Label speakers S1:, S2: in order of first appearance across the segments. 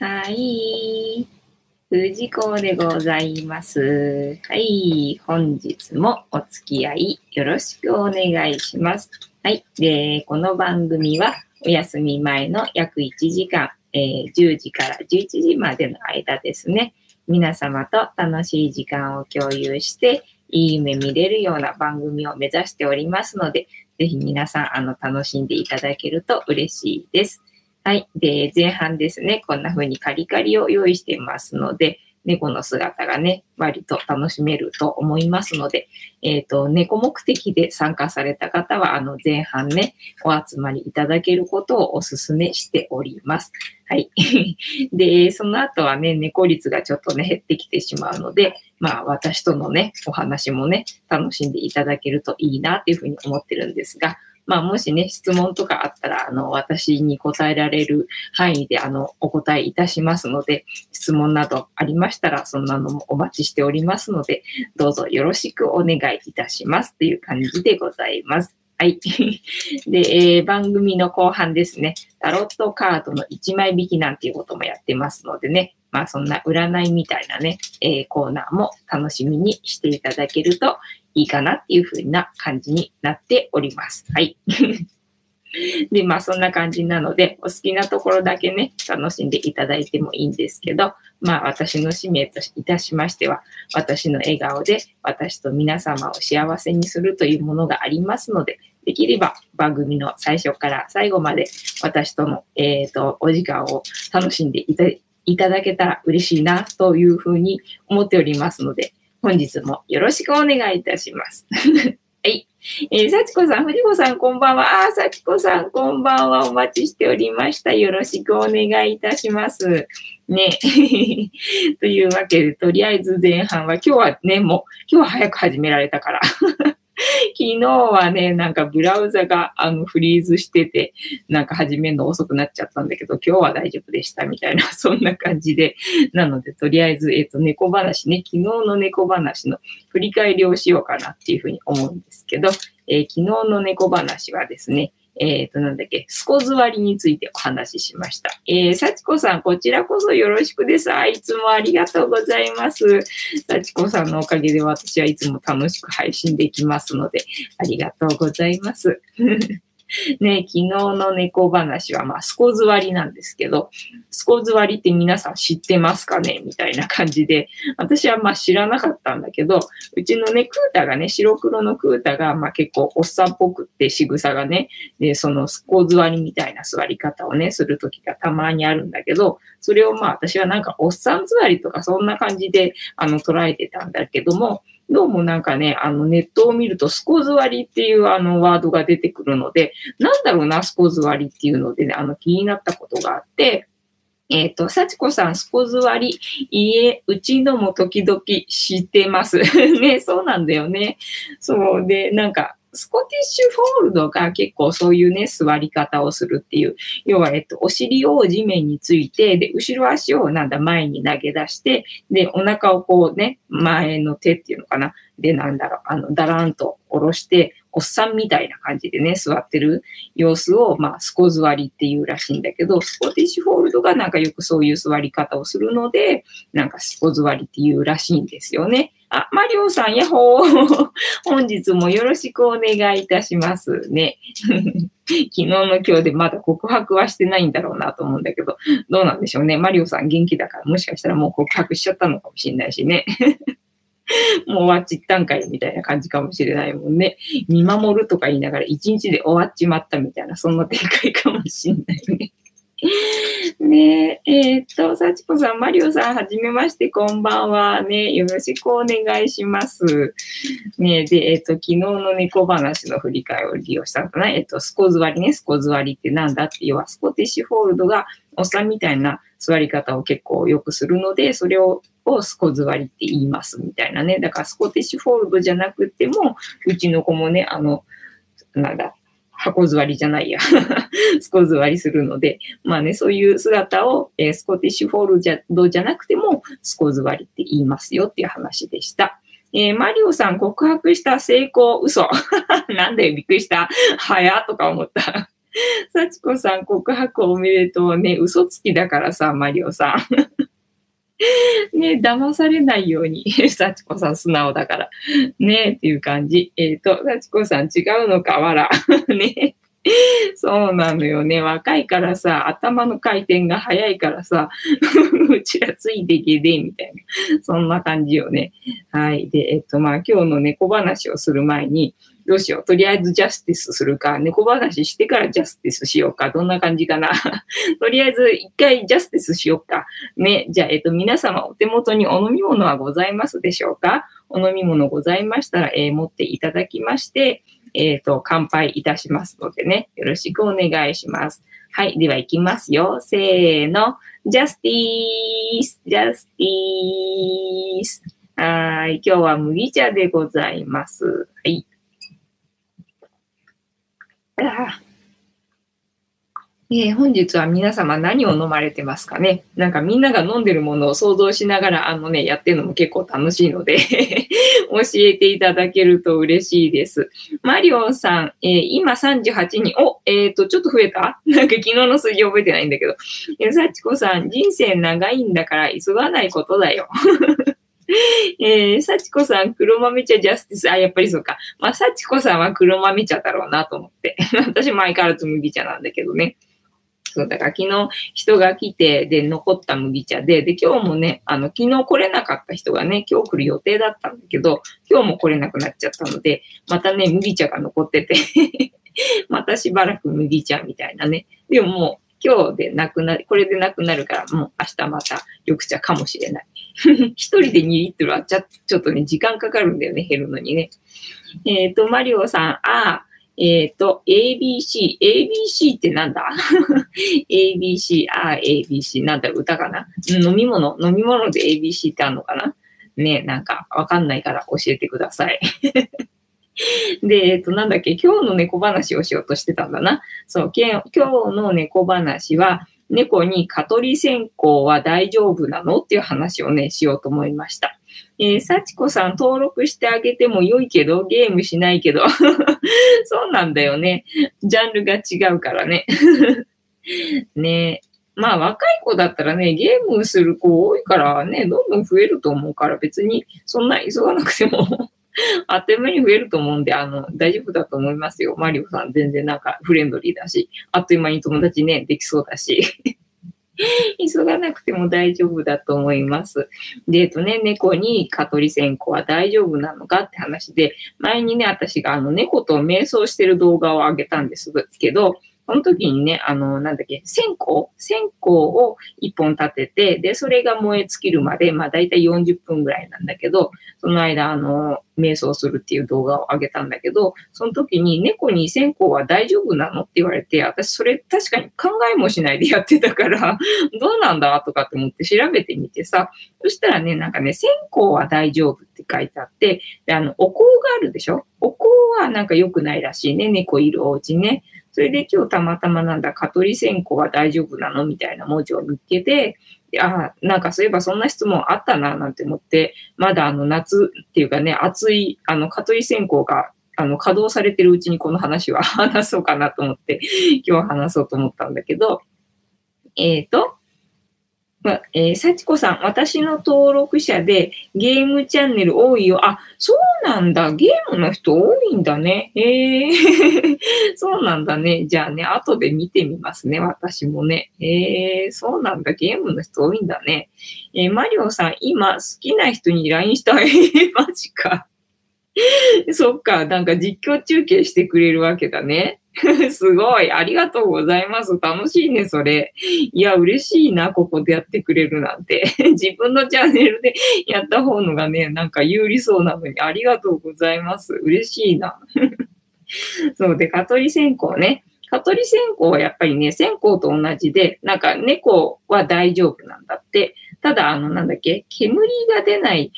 S1: はい。藤子でございます。はい。本日もお付き合いよろしくお願いします。はい。で、この番組はお休み前の約1時間、えー、10時から11時までの間ですね。皆様と楽しい時間を共有して、いい夢見れるような番組を目指しておりますので、ぜひ皆さん、あの、楽しんでいただけると嬉しいです。はい。で、前半ですね、こんな風にカリカリを用意していますので、猫の姿がね、割と楽しめると思いますので、えっ、ー、と、猫目的で参加された方は、あの、前半ね、お集まりいただけることをお勧めしております。はい。で、その後はね、猫率がちょっとね、減ってきてしまうので、まあ、私とのね、お話もね、楽しんでいただけるといいなっていうふうに思ってるんですが、まあ、もしね、質問とかあったら、あの、私に答えられる範囲で、あの、お答えいたしますので、質問などありましたら、そんなのもお待ちしておりますので、どうぞよろしくお願いいたしますという感じでございます。はい。で、えー、番組の後半ですね、タロットカードの1枚引きなんていうこともやってますのでね、まあそんな占いみたいなね、えー、コーナーも楽しみにしていただけるといいかなっていう風な感じになっております。はい。で、まあそんな感じなので、お好きなところだけね、楽しんでいただいてもいいんですけど、まあ私の使命といたしましては、私の笑顔で私と皆様を幸せにするというものがありますので、できれば番組の最初から最後まで私との、え、ー、と、お時間を楽しんでいたいただけたら嬉しいなというふうに思っておりますので、本日もよろしくお願いいたします。はい。えー、幸子さん、藤子さん、こんばんは。あ、幸子さん、こんばんは。お待ちしておりました。よろしくお願いいたします。ね。というわけで、とりあえず前半は、今日はね、もう、今日は早く始められたから。昨日はね、なんかブラウザがあのフリーズしてて、なんか始めるの遅くなっちゃったんだけど、今日は大丈夫でしたみたいな、そんな感じで。なので、とりあえず、えっ、ー、と、猫話ね、昨日の猫話の振り返りをしようかなっていうふうに思うんですけど、えー、昨日の猫話はですね、えっ、ー、と、なんだっけ、スコ座りについてお話ししました。えー、幸子さん、こちらこそよろしくです。あ、いつもありがとうございます。幸子さんのおかげで私はいつも楽しく配信できますので、ありがとうございます。ね、昨日の猫話は、まあ、スコズ割りなんですけど、スコズ割りって皆さん知ってますかねみたいな感じで、私はまあ知らなかったんだけど、うちのね、クータがね、白黒のクータが、まあ結構おっさんっぽくって仕草がね、で、そのスコズ割りみたいな座り方をね、するときがたまにあるんだけど、それをまあ私はなんかおっさん座りとかそんな感じで、あの、捉えてたんだけども、どうもなんかね、あのネットを見るとスコズ割りっていうあのワードが出てくるので、なんだろうな、スコズ割りっていうのでね、あの気になったことがあって、えっ、ー、と、幸子さん、スコズ割り、家、うちのも時々知ってます。ね、そうなんだよね。そうで、なんか、スコティッシュフォールドが結構そういうね、座り方をするっていう。要は、えっと、お尻を地面について、で、後ろ足をなんだ、前に投げ出して、で、お腹をこうね、前の手っていうのかな。で、なんだろう、あの、だらんと下ろして、おっさんみたいな感じでね、座ってる様子を、まあ、スコ座りっていうらしいんだけど、スコティッシュフォールドがなんかよくそういう座り方をするので、なんかスコ座りっていうらしいんですよね。あ、マリオさん、やっほー。本日もよろしくお願いいたしますね。昨日の今日でまだ告白はしてないんだろうなと思うんだけど、どうなんでしょうね。マリオさん元気だから、もしかしたらもう告白しちゃったのかもしれないしね。もう終わっちったんかいみたいな感じかもしれないもんね。見守るとか言いながら一日で終わっちまったみたいな、そんな展開かもしれないね。ねえ、えー、っと、幸子さん、マリオさん、はじめまして、こんばんは。ね、よろしくお願いします。ねで、えー、っと、昨日の猫話の振り返りを利用したんだな。えー、っと、スコズ割りね、スコズ割りってなんだって、要はスコティッシュフォールドがおっさんみたいな座り方を結構よくするので、それををスコズ割りって言いますみたいなね。だからスコティッシュフォールドじゃなくても、うちの子もね、あの、なんだ、箱座りじゃないや スコ座りするので、まあね、そういう姿を、えー、スコティッシュフォールドじゃなくても、スコ座りって言いますよっていう話でした。えー、マリオさん告白した成功嘘。なんでびっくりした？早とか思った。幸子さん、告白おめでとうね。嘘つきだからさ、マリオさん。ね騙されないように。幸子さん、素直だから。ねっていう感じ。えっ、ー、と、幸子さん、違うのか、わら。ねそうなのよね。若いからさ、頭の回転が早いからさ、うちらついてけで、みたいな。そんな感じよね。はい。で、えっと、まあ、今日の猫話をする前に、どうしよう。とりあえずジャスティスするか、猫話してからジャスティスしようか。どんな感じかな。とりあえず一回ジャスティスしようか。ね。じゃあ、えっと、皆様お手元にお飲み物はございますでしょうか？お飲み物ございましたら、えー、持っていただきまして、えっ、ー、と、乾杯いたしますのでね、よろしくお願いします。はい。では、いきますよ。せーの。ジャスティースジャスティースはい。今日は麦茶でございます。はい。えー、本日は皆様何を飲まれてますかね？なんかみんなが飲んでるものを想像しながらあのね、やってるのも結構楽しいので 教えていただけると嬉しいです。マリオンさん、えー、今38人、お、えっ、ー、と、ちょっと増えた？なんか昨日の数字覚えてないんだけど。えー、幸子さん、人生長いんだから急がないことだよ。えー、幸子さん、黒豆茶ジャスティス。あ、やっぱりそうか。まあ、幸子さんは黒豆茶だろうなと思って。私も相変わらず麦茶なんだけどね。そう、だから昨日人が来て、で、残った麦茶で、で、今日もね、あの、昨日来れなかった人がね、今日来る予定だったんだけど、今日も来れなくなっちゃったので、またね、麦茶が残ってて またしばらく麦茶みたいなね。でももう、今日でなくなる、これでなくなるから、もう明日また緑茶かもしれない。一人で2リットルはちょっとね、時間かかるんだよね、減るのにね。えっ、ー、と、マリオさん、ああ、えっ、ー、と、ABC。ABC ってなんだ ?ABC、ああ、ABC。なんだ、歌かな？飲み物？飲み物で ABC ってあるのかな？ねなんかわかんないから教えてください。で、えっ、ー、と、なんだっけ、今日の猫話をしようとしてたんだな。そう、今日の猫話は、猫に蚊取り線香は大丈夫なの？っていう話をね、しようと思いました。えー、幸子さん登録してあげても良いけど、ゲームしないけど。そうなんだよね。ジャンルが違うからね。ねまあ若い子だったらね、ゲームする子多いからね、どんどん増えると思うから別にそんな急がなくても あっという間に増えると思うんで、あの、大丈夫だと思いますよ。マリオさん全然なんかフレンドリーだし、あっという間に友達ね、できそうだし。急がなくても大丈夫だと思います。で、えっとね、猫に蚊取り線香は大丈夫なのかって話で、前にね、私があの猫と瞑想してる動画を上げたんですけど、その時にね、あの、なんだっけ、線香？線香を一本立てて、で、それが燃え尽きるまで、まあ大体40分ぐらいなんだけど、その間、あの、瞑想するっていう動画を上げたんだけど、その時に猫に線香は大丈夫なの？って言われて、私それ確かに考えもしないでやってたから、どうなんだ？とかって思って調べてみてさ、そしたらね、なんかね、線香は大丈夫って書いてあって、で、あの、お香があるでしょ？お香はなんか良くないらしいね、猫いるお家ね。それで今日たまたまなんだ、蚊取り線香は大丈夫なの？みたいな文字を見つけて、あなんかそういえばそんな質問あったな、なんて思って、まだあの夏っていうかね、暑い、あの、蚊取り線香が、あの、稼働されてるうちにこの話は話そうかなと思って、今日話そうと思ったんだけど、えっ、ー、と、まえー、幸子さん、私の登録者でゲームチャンネル多いよ。あ、そうなんだ。ゲームの人多いんだね。えー、そうなんだね。じゃあね、後で見てみますね。私もね。えー、そうなんだ。ゲームの人多いんだね。えー、マリオさん、今好きな人に LINE したい。マジか。そっか。なんか実況中継してくれるわけだね。すごい。ありがとうございます。楽しいね、それ。いや、嬉しいな、ここでやってくれるなんて。自分のチャンネルでやった方のがね、なんか有利そうなのに、ありがとうございます。嬉しいな。そうで、蚊取り線香ね。蚊取り線香はやっぱりね、線香と同じで、なんか猫は大丈夫なんだって。ただ、あの、なんだっけ、煙が出ない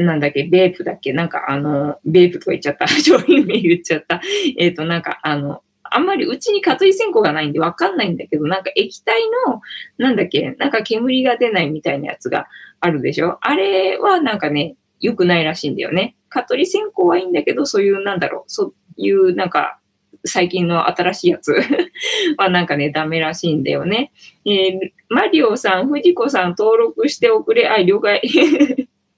S1: なんだっけ、ベープだっけ？なんかあの、ベープとか言っちゃった。商品名言っちゃった。えっ、ー、と、なんかあの、あんまりうちに蚊取り線香がないんでわかんないんだけど、なんか液体の、なんだっけ、なんか煙が出ないみたいなやつがあるでしょ？あれはなんかね、良くないらしいんだよね。蚊取り線香はいいんだけど、そういう、なんだろう、そういうなんか、最近の新しいやつ はなんかね、ダメらしいんだよね。えー、マリオさん、藤子さん登録しておくれ。あ、了解。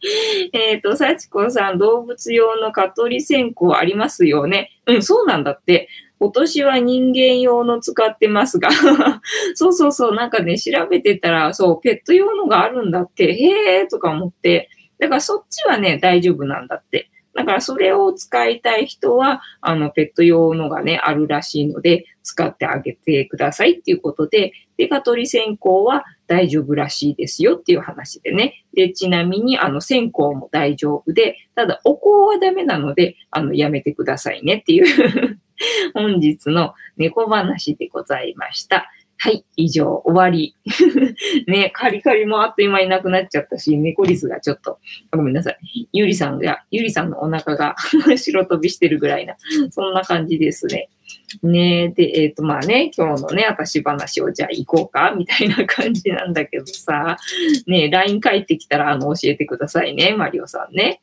S1: えっと、幸子さん、動物用の蚊取り線香ありますよね。うん、そうなんだって。今年は人間用の使ってますが そうそうそう、なんかね、調べてたら、そう、ペット用のがあるんだって、へえーとか思って、だからそっちはね、大丈夫なんだって。だからそれを使いたい人は、あの、ペット用のがね、あるらしいので、使ってあげてくださいっていうことで、デカ取り線香は大丈夫らしいですよっていう話でね。で、ちなみに、あの、線香も大丈夫で、ただ、お香はダメなので、あの、やめてくださいねっていう 本日の猫話でございました。はい、以上、終わり。ね、カリカリもあっという間になくなっちゃったし、猫リスがちょっと、ごめんなさい。ゆりさんが、ゆりさんのお腹が 白飛びしてるぐらいな、そんな感じですね。ねえで、えっ、ー、と、まあね、今日のね、私話をじゃあ行こうか、みたいな感じなんだけどさ、ね LINE 帰ってきたら、あの、教えてくださいね、マリオさんね。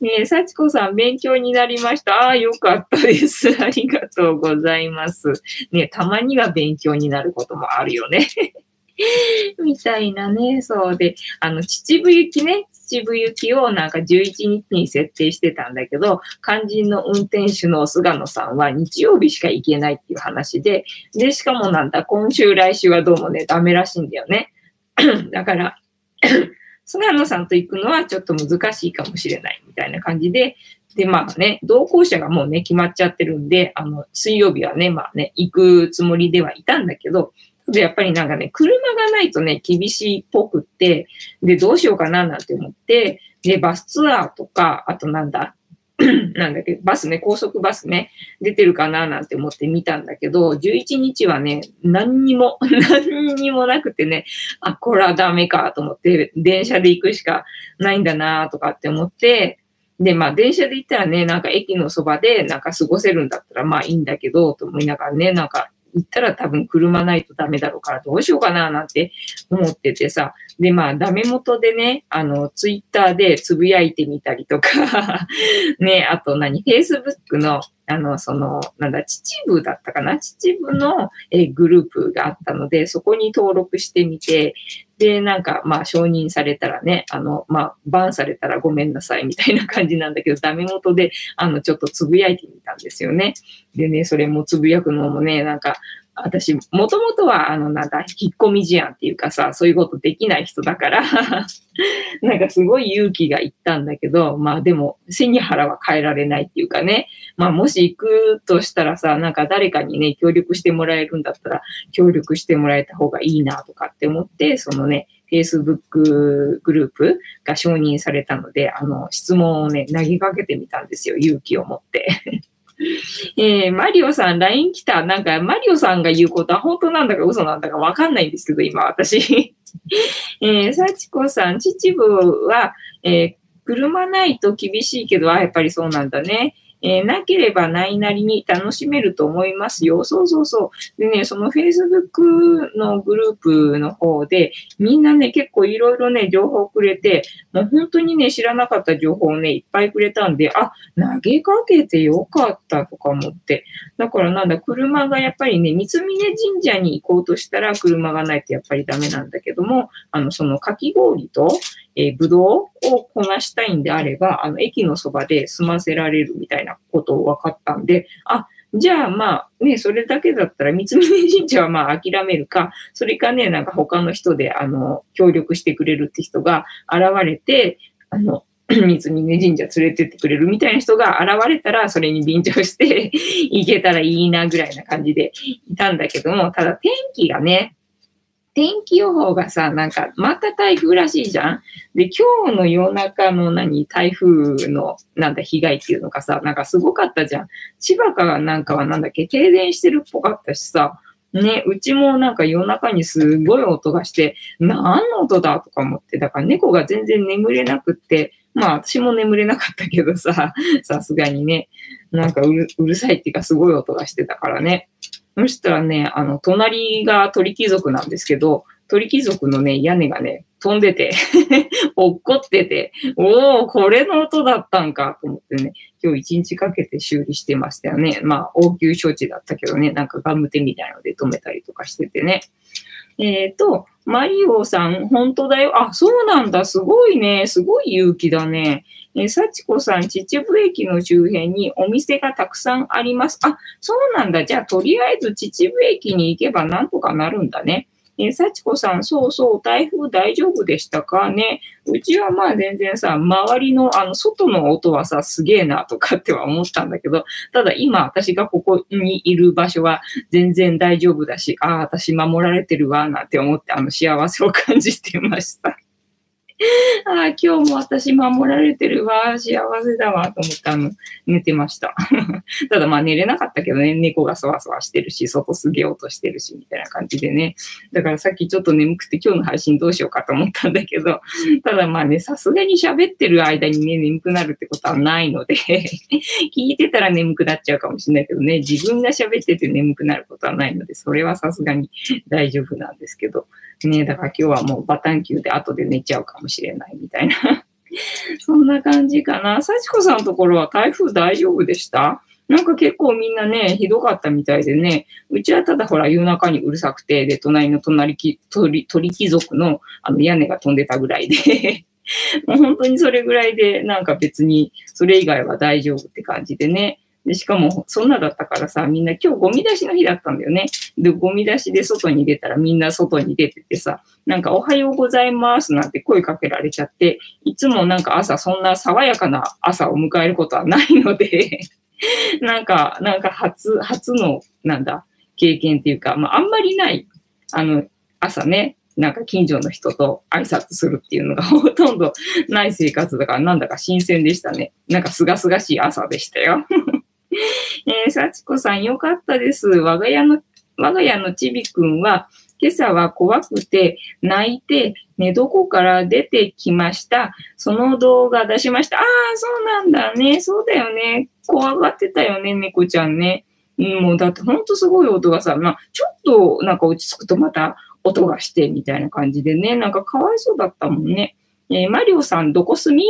S1: ね幸子さん、勉強になりました。ああ、よかったです。ありがとうございます。ねたまには勉強になることもあるよね。みたいなね、そうで、あの、秩父行きね、秩父行きをなんか11日に設定してたんだけど、肝心の運転手の菅野さんは日曜日しか行けないっていう話で、で、しかもなんだ、今週来週はどうもね、ダメらしいんだよね。だから、菅野さんと行くのはちょっと難しいかもしれないみたいな感じで、で、まあね、同行者がもうね、決まっちゃってるんで、あの、水曜日はね、まあね、行くつもりではいたんだけど、で、やっぱりなんかね、車がないとね、厳しいっぽくって、で、どうしようかななんて思って、で、バスツアーとか、あとなんだ、なんだっけ、バスね、高速バスね、出てるかななんて思って見たんだけど、11日はね、何にも、何にもなくてね、あ、これはダメかと思って、電車で行くしかないんだなとかって思って、で、まあ、電車で行ったらね、なんか駅のそばでなんか過ごせるんだったらまあいいんだけど、と思いながらね、なんか行ったら多分車ないとダメだろうからどうしようかななんて思っててさ。で、まあ、ダメ元でね、あの、ツイッターでつぶやいてみたりとか。ね、あと何、Facebook のあの、その、なんだ、秩父だったかな？秩父の、えグループがあったので、そこに登録してみて、で、なんか、まあ、承認されたらね、あの、まあ、バンされたらごめんなさいみたいな感じなんだけど、ダメ元で、あの、ちょっとつぶやいてみたんですよね。でね、それもつぶやくのもね、なんか、私、もともとは、あの、なんだ、引っ込み思案っていうかさ、そういうことできない人だから なんかすごい勇気がいったんだけど、まあでも、背に腹は変えられないっていうかね、まあもし行くとしたらさ、なんか誰かにね、協力してもらえるんだったら、協力してもらえた方がいいなとかって思って、そのね、Facebook グループが承認されたので、あの、質問をね、投げかけてみたんですよ、勇気を持って。えー、マリオさん、LINE 来た。なんか、マリオさんが言うことは本当なんだか嘘なんだかわかんないんですけど、今、私。えー、幸子さん、秩父は、えー、車ないと厳しいけど、あ、やっぱりそうなんだね。えー、なければないなりに楽しめると思いますよ。そうそうそう。でね、その Facebook のグループの方で、みんなね、結構いろいろね、情報くれて、もう本当にね、知らなかった情報をね、いっぱいくれたんで、あ、投げかけてよかったとか思って。だからなんだ、車がやっぱりね、三峯神社に行こうとしたら車がないとやっぱりダメなんだけども、あの、そのかき氷と、えー、ぶどうをこなしたいんであれば、あの、駅のそばで済ませられるみたいなことを分かったんで、あ、じゃあまあね、それだけだったら三峯神社はまあ諦めるか、それかね、なんか他の人であの、協力してくれるって人が現れて、あの、三峯神社連れてってくれるみたいな人が現れたら、それに便乗して 行けたらいいなぐらいな感じでいたんだけども、ただ天気がね、天気予報がさ、なんか、また台風らしいじゃんで、今日の夜中の何、台風の、なんだ、被害っていうのがさ、なんかすごかったじゃん。千葉かなんかはなんだっけ、停電してるっぽかったしさ、ね、うちもなんか夜中にすごい音がして、何の音だとか思って、だから猫が全然眠れなくって、まあ私も眠れなかったけどさ、さすがにね、なんかうるさいっていうかすごい音がしてたからね。そしたらね、あの、隣が鳥貴族なんですけど、鳥貴族のね、屋根がね、飛んでて 落っこってて、おお、これの音だったんかと思ってね、今日一日かけて修理してましたよね。まあ、応急処置だったけどね、なんかガム手みたいので止めたりとかしててね。えっ、ー、と、マリオさん、本当だよ。あ、そうなんだ。すごいね。すごい勇気だね。えー、幸子さん、秩父駅の周辺にお店がたくさんあります。あ、そうなんだ。じゃあ、とりあえず秩父駅に行けばなんとかなるんだね。えー、幸子さん、そうそう、台風大丈夫でしたかね？うちはまあ全然さ、周りのあの外の音はさ、すげえなとかっては思ったんだけど、ただ今私がここにいる場所は全然大丈夫だし、ああ、私守られてるわ、なんて思ってあの幸せを感じてました。ああ、今日も私守られてるわ、幸せだわ、と思ってあの、寝てました。ただまあ寝れなかったけどね、猫がそわそわしてるし、外すげようとしてるし、みたいな感じでね。だからさっきちょっと眠くて今日の配信どうしようかと思ったんだけど、ただまあね、さすがに喋ってる間にね、眠くなるってことはないので 聞いてたら眠くなっちゃうかもしれないけどね、自分が喋ってて眠くなることはないので、それはさすがに大丈夫なんですけど、ね、だから今日はもうバタン球で後で寝ちゃうかもしれないみたいな。そんな感じかな。幸子さんのところは台風大丈夫でした？なんか結構みんなね、ひどかったみたいでね、うちはただほら夜中にうるさくて、で、隣の隣き鳥鳥貴族のあの屋根が飛んでたぐらいで。もう本当にそれぐらいで、なんか別にそれ以外は大丈夫って感じでね。で、しかも、そんなだったからさ、みんな今日ゴミ出しの日だったんだよね。で、ゴミ出しで外に出たらみんな外に出ててさ、なんかおはようございますなんて声かけられちゃって、いつもなんか朝そんな爽やかな朝を迎えることはないので なんか、なんか初、初の、なんだ、経験っていうか、まあ、あんまりない、あの、朝ね、なんか近所の人と挨拶するっていうのが ほとんどない生活だからなんだか新鮮でしたね。なんかすがすがしい朝でしたよ。えー、幸子さん、よかったです。我が家の、我が家のちびくんは、今朝は怖くて泣いて寝床から出てきました。その動画出しました。ああ、そうなんだね。そうだよね。怖がってたよね、猫ちゃんね。もうだってほんとすごい音がさ、まあ、ちょっとなんか落ち着くとまた音がしてみたいな感じでね、なんかかわいそうだったもんね。えー、マリオさん、どこ住み？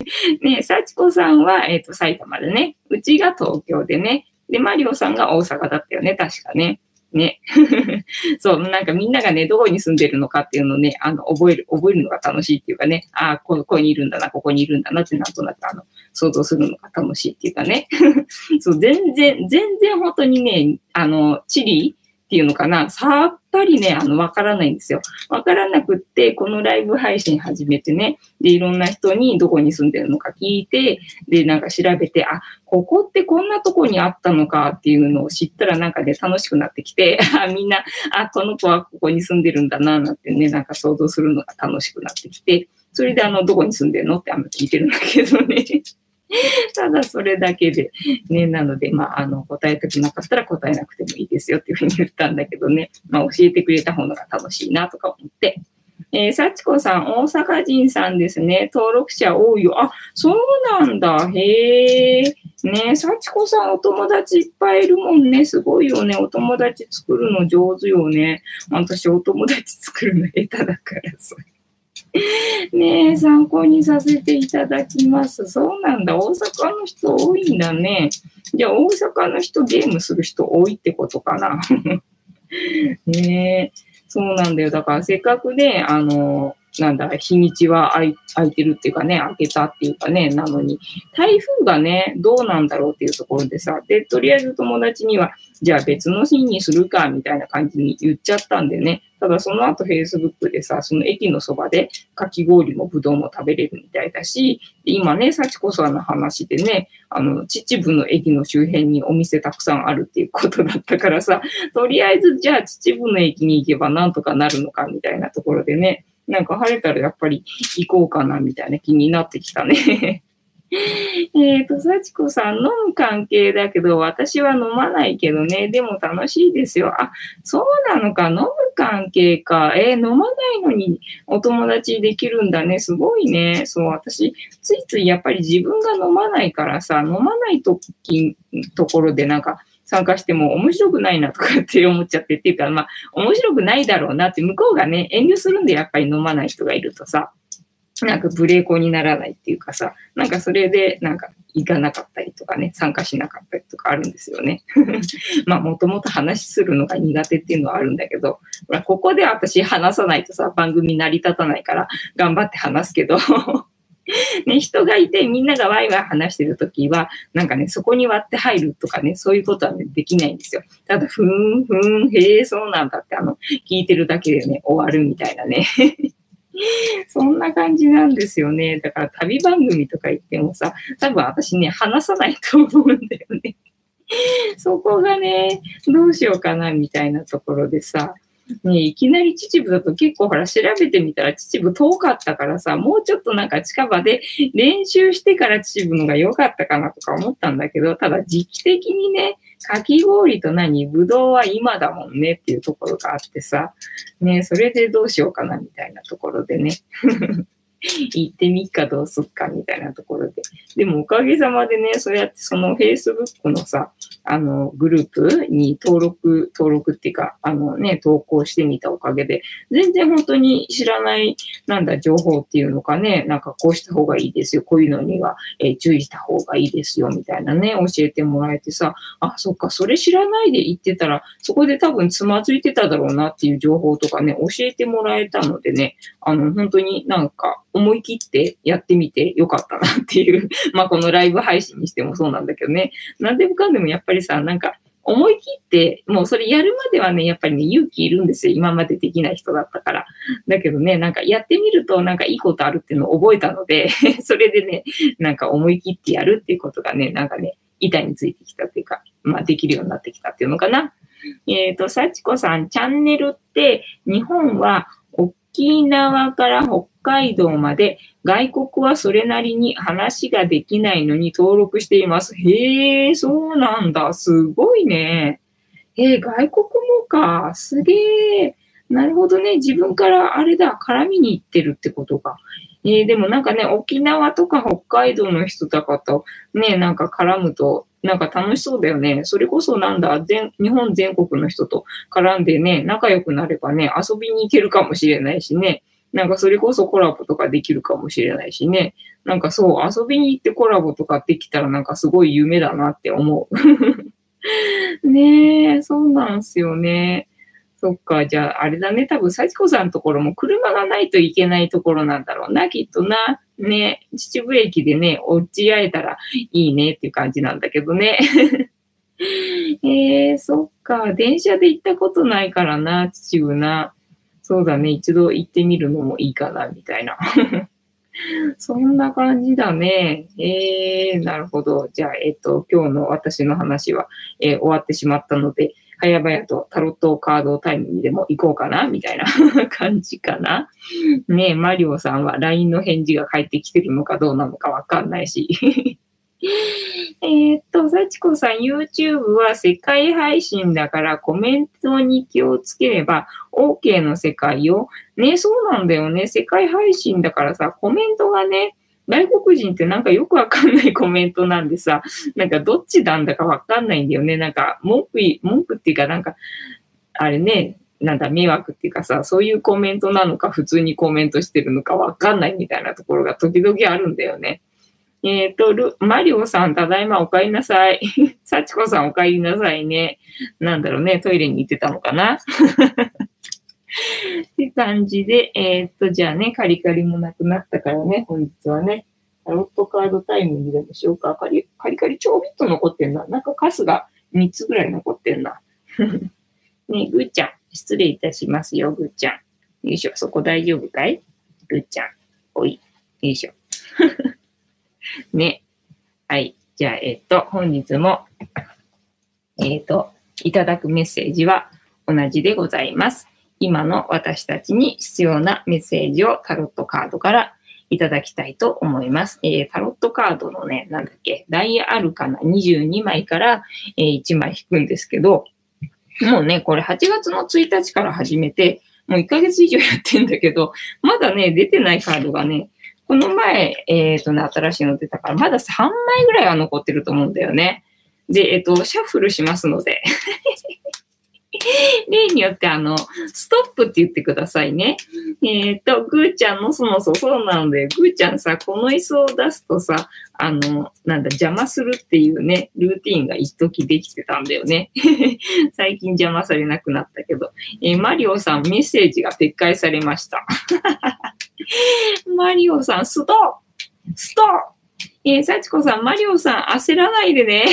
S1: ね、幸子さんは、えっ、ー、と、埼玉でね。うちが東京でね。で、マリオさんが大阪だったよね、確かね。ね。そう、なんかみんながね、どこに住んでるのかっていうのをね、あの、覚える、覚えるのが楽しいっていうかね、ああ、ここにいるんだな、ここにいるんだなってなんとなく、あの、想像するのが楽しいっていうかね。そう、全然、全然本当にね、あの、チリていうのかな、さっぱりね、あの、わからないんですよ。わからなくって、このライブ配信始めてね、で、いろんな人にどこに住んでるのか聞いて、で、なんか調べて、あ、ここってこんなとこにあったのかっていうのを知ったらなんかね、楽しくなってきて、あ、みんな、あ、この子はここに住んでるんだな、なんてね、なんか想像するのが楽しくなってきて、それであの、どこに住んでるのってあの聞いてるんだけどね。ただそれだけで、ね、なので、まあ、あの、答えたくなかったら答えなくてもいいですよっていうふうに言ったんだけどね、まあ、教えてくれた方が楽しいなとか思って、えー、幸子さん、大阪人さんですね。登録者多いよ。あ、そうなんだ。へえ。ね幸子さんお友達いっぱいいるもんね。すごいよね。お友達作るの上手よね。私お友達作るの下手だからさ。ねえ、参考にさせていただきます。そうなんだ。大阪の人多いんだね。じゃあ、大阪の人ゲームする人多いってことかな。ねえ、そうなんだよ。だからせっかくね、あの、なんだ、日にちは空いてるっていうかね、開けたっていうかね、なのに、台風がね、どうなんだろうっていうところでさ、で、とりあえず友達には、じゃあ別の日にするか、みたいな感じに言っちゃったんでね、ただその後 Facebook でさ、その駅のそばでかき氷もぶどうも食べれるみたいだし、今ね、幸子さんの話でね、あの、秩父の駅の周辺にお店たくさんあるっていうことだったからさ、とりあえずじゃあ秩父の駅に行けばなんとかなるのかみたいなところでね、なんか晴れたらやっぱり行こうかなみたいな気になってきたね えっと、幸子さん、飲む関係だけど、私は飲まないけどね、でも楽しいですよ。あ、そうなのか、飲む関係か。えー、飲まないのにお友達できるんだね。すごいね。そう、私、ついついやっぱり自分が飲まないからさ、飲まないとき、ところでなんか、参加しても面白くないなとかって思っちゃってっていうか、まあ、面白くないだろうなって、向こうがね、遠慮するんでやっぱり飲まない人がいるとさ、なんかブレーコにならないっていうかさ、なんかそれでなんか行かなかったりとかね、参加しなかったりとかあるんですよね。まあもともと話するのが苦手っていうのはあるんだけど、ほらここで私話さないとさ、番組成り立たないから頑張って話すけど ね、人がいてみんながワイワイ話してるときは、なんかね、そこに割って入るとかね、そういうことはね、できないんですよ。ただ、ふーん、ふーん、へえ、そうなんだって、あの、聞いてるだけでね、終わるみたいなね。そんな感じなんですよね。だから旅番組とか言ってもさ、多分私ね、話さないと思うんだよね。そこがね、どうしようかなみたいなところでさ、ね、いきなり秩父だと結構ほら調べてみたら秩父遠かったからさ、もうちょっとなんか近場で練習してから秩父のが良かったかなとか思ったんだけど、ただ時期的にね、かき氷と何ぶどうは今だもんねっていうところがあってさ、ね、それでどうしようかなみたいなところでね。行ってみっかどうすっかみたいなところで。でもおかげさまでね、そうやってその Facebook のさ、あの、グループに登録、登録っていうか、あのね、投稿してみたおかげで、全然本当に知らない、なんだ、情報っていうのかね、なんかこうした方がいいですよ、こういうのには、えー、注意した方がいいですよ、みたいなね、教えてもらえてさ、あ、そっか、それ知らないで言ってたら、そこで多分つまずいてただろうなっていう情報とかね、教えてもらえたのでね、あの、本当になんか、思い切ってやってみてよかったなっていう まあこのライブ配信にしてもそうなんだけどね、なんでもかんでもやっぱりさ、なんか思い切って、もうそれやるまではね、やっぱりね、勇気いるんですよ。今までできない人だったから。だけどね、なんかやってみるとなんかいいことあるっていうのを覚えたので それでね、なんか思い切ってやるっていうことがね、なんかね、板についてきたっていうか、まあできるようになってきたっていうのかな。えっ、ー、と、幸子さん、チャンネルって日本は沖縄から北海道まで外国はそれなりに話ができないのに登録しています。へえ、そうなんだ。すごいね。え、外国もか。すげえ。なるほどね。自分からあれだ。絡みに行ってるってことか。えー、でもなんかね、沖縄とか北海道の人とかとね、なんか絡むとなんか楽しそうだよね。それこそなんだ、全、日本全国の人と絡んでね、仲良くなればね、遊びに行けるかもしれないしね。なんかそれこそコラボとかできるかもしれないしね。なんかそう、遊びに行ってコラボとかできたらなんかすごい夢だなって思う。ねえ、そうなんすよね。そっか、じゃあ、あれだね。多分、幸子さんのところも車がないといけないところなんだろうな、きっとな。ね、秩父駅でね、落ち合えたらいいねっていう感じなんだけどね。えー、そっか。電車で行ったことないからな、秩父な。そうだね。一度行ってみるのもいいかな、みたいな。そんな感じだね。えー、なるほど。じゃあ、えっ、と、今日の私の話は、えー、終わってしまったので、早々とタロットカードタイムにでも行こうかな、みたいな 感じかな。ねえ、マリオさんは LINE の返事が返ってきてるのかどうなのかわかんないし。えっと、幸子さん、YouTube は世界配信だからコメントに気をつければ OK の世界よ。ね、そうなんだよね。世界配信だからさ、コメントがね、外国人ってなんかよくわかんない コメントなんでさ、なんかどっちなんだかわかんないんだよね。なんか文句、文句っていうかなんか、あれね、なんだ、迷惑っていうかさ、そういうコメントなのか普通にコメントしてるのかわかんないみたいなところが時々あるんだよね。えっ、ー、と、ル、マリオさん、ただいまお帰りなさい。幸子さん、お帰りなさいね。なんだろうね、トイレに行ってたのかな って感じで、えー、っと、じゃあね、カリカリもなくなったからね、本日はね、タロットカードタイムにでもしようか。カリカリカリ超ビット残ってんな。なんかカスが3つぐらい残ってんな。ねぐーちゃん。失礼いたしますよ、ぐーちゃん。よいしょ。そこ大丈夫かい？ぐーちゃん。おい。よいしょ。ね。はい。じゃあ、えっと、本日も、えっと、いただくメッセージは同じでございます。今の私たちに必要なメッセージをタロットカードからいただきたいと思います。えー、タロットカードのね、なんだっけ、ダイヤアルカナ22枚から、えー、1枚引くんですけど、もうね、これ8月の1日から始めて、もう1ヶ月以上やってんだけど、まだね、出てないカードがね、この前、えっ、ー、とね、新しいの出たから、まだ3枚ぐらいは残ってると思うんだよね。で、えっと、シャッフルしますので。例によってあの、ストップって言ってくださいね。えっ、ー、と、ぐーちゃんのそのそそうなので、ぐーちゃんさ、この椅子を出すとさ、あの、なんだ、邪魔するっていうね、ルーティンが一時できてたんだよね。最近邪魔されなくなったけど。えー、マリオさん、メッセージが撤回されました。マリオさん、ストップストップえー、幸子さん、マリオさん、焦らないでね。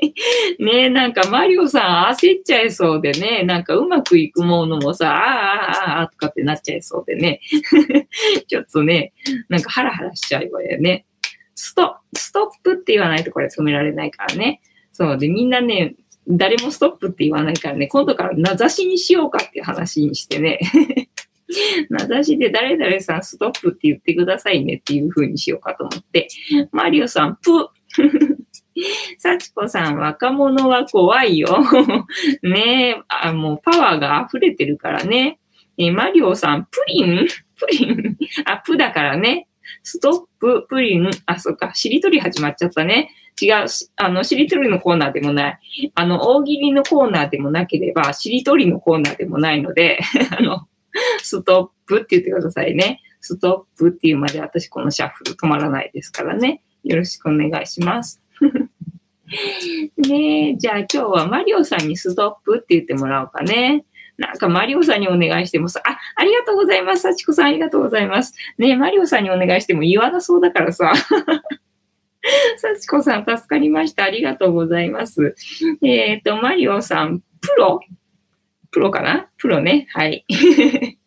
S1: ねえなんかマリオさん焦っちゃいそうでね、なんかうまくいくものもさ、ああ、ああ、あとかってなっちゃいそうでね。ちょっとね、なんかハラハラしちゃうわよね。スト、ストップって言わないとこれ止められないからね。そうで、みんなね、誰もストップって言わないからね、今度から名指しにしようかっていう話にしてね。名指しで誰々さんストップって言ってくださいねっていう風にしようかと思って。マリオさん、プ 幸子さん、若者は怖いよ。ねえ、あ、もうパワーが溢れてるからね。えマリオさん、プリン？プリン？あ、プだからね。ストップ、プリン？あ、そっか。しりとり始まっちゃったね。違う。あの、しりとりのコーナーでもない。あの、大喜利のコーナーでもなければ、しりとりのコーナーでもないので、あの、ストップって言ってくださいね。ストップっていうまで私このシャッフル止まらないですからね。よろしくお願いします。ねえ、じゃあ今日はマリオさんにストップって言ってもらおうかね。なんかマリオさんにお願いしてもさ、あ、ありがとうございます。幸子さんありがとうございます。ねえ、マリオさんにお願いしても言わなそうだからさ。幸子さん助かりました。ありがとうございます。えっ、ー、と、マリオさん、プロ？プロかな？プロね。はい。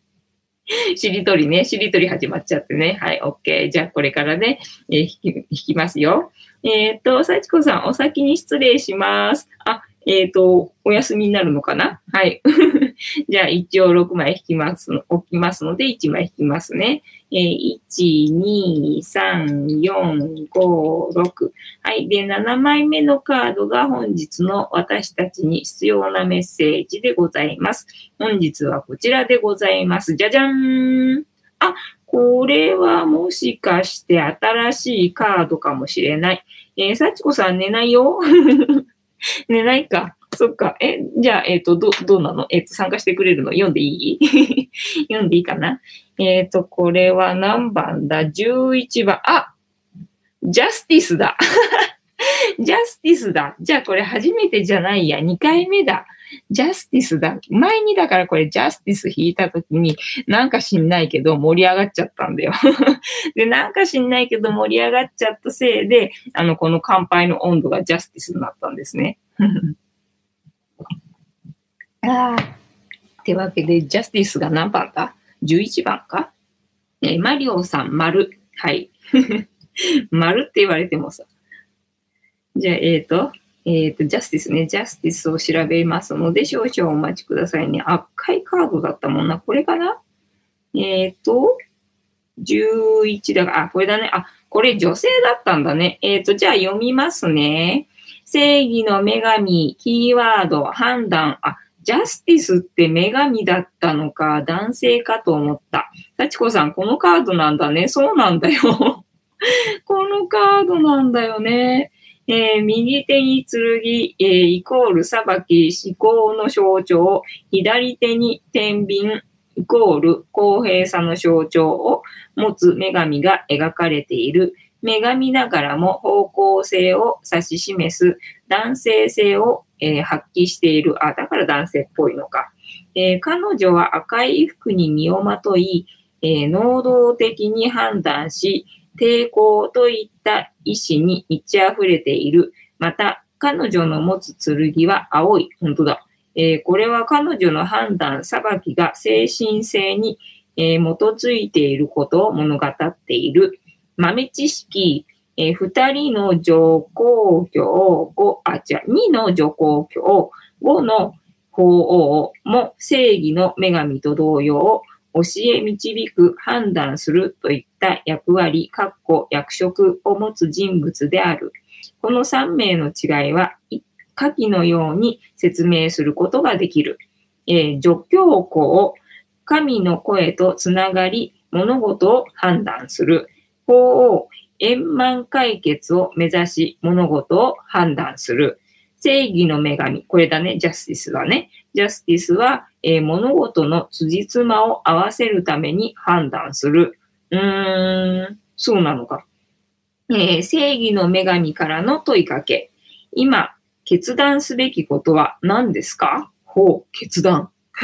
S1: しりとりね。しりとり始まっちゃってね。はい、OK。じゃあ、これからね、えー、弾き、引きますよ。えっ、ー、と、幸子さん、お先に失礼します。あ、えっ、と、お休みになるのかな？はい。じゃあ、一応6枚引きます、置きますので、1枚引きますね。えー、1、2、3、4、5、6。はい。で、7枚目のカードが本日の私たちに必要なメッセージでございます。本日はこちらでございます。じゃじゃーんあ、これはもしかして新しいカードかもしれない。えー、幸子さん寝ないよ 寝ないか。そっか。え、じゃあ、えっ、ー、と、ど、どうなの？えっ、ー、と、参加してくれるの？読んでいい？読んでいいかな？えっ、ー、と、これは何番だ ?11 番。あジャスティスだ。ジャスティスだ。じゃあ、これ初めてじゃないや。2回目だ。ジャスティスだ。前にだからこれジャスティス弾いた時になんか知んないけど盛り上がっちゃったんだよ。で、なんか知んないけど盛り上がっちゃったせいで、あの、この乾杯の温度がジャスティスになったんですね。ああ。ってわけで、ジャスティスが何番だ ?11 番か？えマリオさん、丸。はい。丸って言われてもさ。じゃあ、えっ、ー、と、えっ、ー、と、ジャスティスね、ジャスティスを調べますので、少々お待ちくださいね。赤いカードだったもんな。これかな？えっ、ー、と、11だから、あ、これだね。あ、これ女性だったんだね。えっ、と、じゃあ読みますね。正義の女神、キーワード、判断。あ、ジャスティスって女神だったのか、男性かと思った。幸子さん、このカードなんだね。そうなんだよ。このカードなんだよね。えー、右手に剣、えー、イコール裁き、思考の象徴、左手に天秤、イコール公平さの象徴を持つ女神が描かれている。女神ながらも方向性を指し示す男性性を、えー、発揮している。あ、だから男性っぽいのか。えー、彼女は赤い服に身をまとい、えー、能動的に判断し、抵抗といった意志に満ち溢れている。また、彼女の持つ剣は青い。本当だ。えー、これは彼女の判断、裁きが精神性に、えー、基づいていることを物語っている。豆知識、えー、2人の女皇教、5、あ、違う、2の女皇教、5の法王も正義の女神と同様、教え導く、判断するといった役割、括弧役職を持つ人物である。この3名の違いは、下記のように説明することができる。えー、助教皇、神の声とつながり、物事を判断する。法王、円満解決を目指し、物事を判断する。正義の女神。これだね、ジャスティスはね。ジャスティスは、えー、物事の辻褄を合わせるために判断する。うーん、そうなのか。えー、正義の女神からの問いかけ。今、決断すべきことは何ですか？ほう、決断。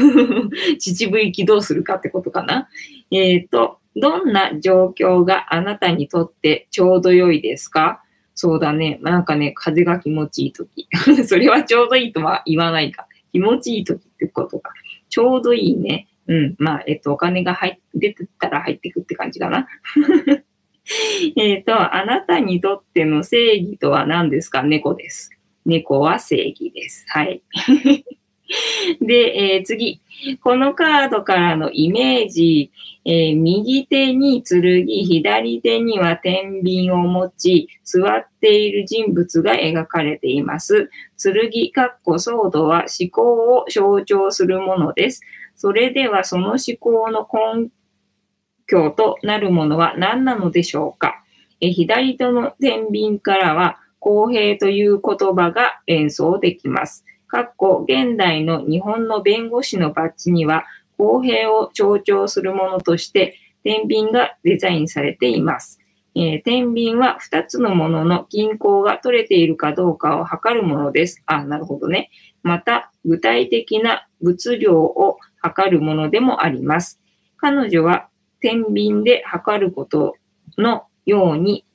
S1: 秩父行きどうするかってことかな。えっ、ー、と、どんな状況があなたにとってちょうど良いですか？そうだね。なんかね、風が気持ちいいとき。それはちょうどいいとは言わないか。気持ちいいときってことか。ちょうどいいね。うん。まあ、えっと、お金が入出てたら入ってくって感じかな。えっと、あなたにとっての正義とは何ですか？猫です。猫は正義です。はい。で、えー、次。このカードからのイメージ、えー、右手に剣、左手には天秤を持ち、座っている人物が描かれています。剣、かっこソードは思考を象徴するものです。それではその思考の根拠となるものは何なのでしょうか。えー、左手の天秤からは公平という言葉が連想できます。かっこ現代の日本の弁護士のバッジには公平を象徴するものとして天秤がデザインされています。えー、天秤は2つのものの均衡が取れているかどうかを測るものです。あ、なるほどね。また、具体的な物量を測るものでもあります。彼女は天秤で測ることのように、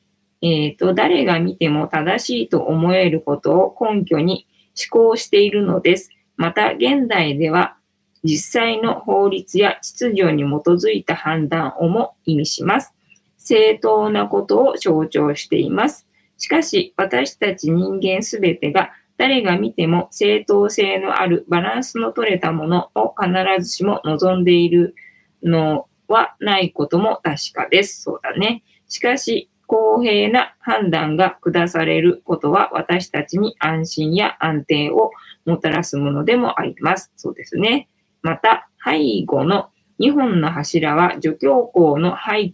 S1: えっ、ー、と、誰が見ても正しいと思えることを根拠に施行しているのです。また、現代では実際の法律や秩序に基づいた判断をも意味します。正当なことを象徴しています。しかし、私たち人間すべてが誰が見ても正当性のあるバランスの取れたものを必ずしも望んでいるのはないことも確かです。そうだね。しかし、公平な判断が下されることは私たちに安心や安定をもたらすものでもあります。そうですね。また、背後の2本の柱は助教校の背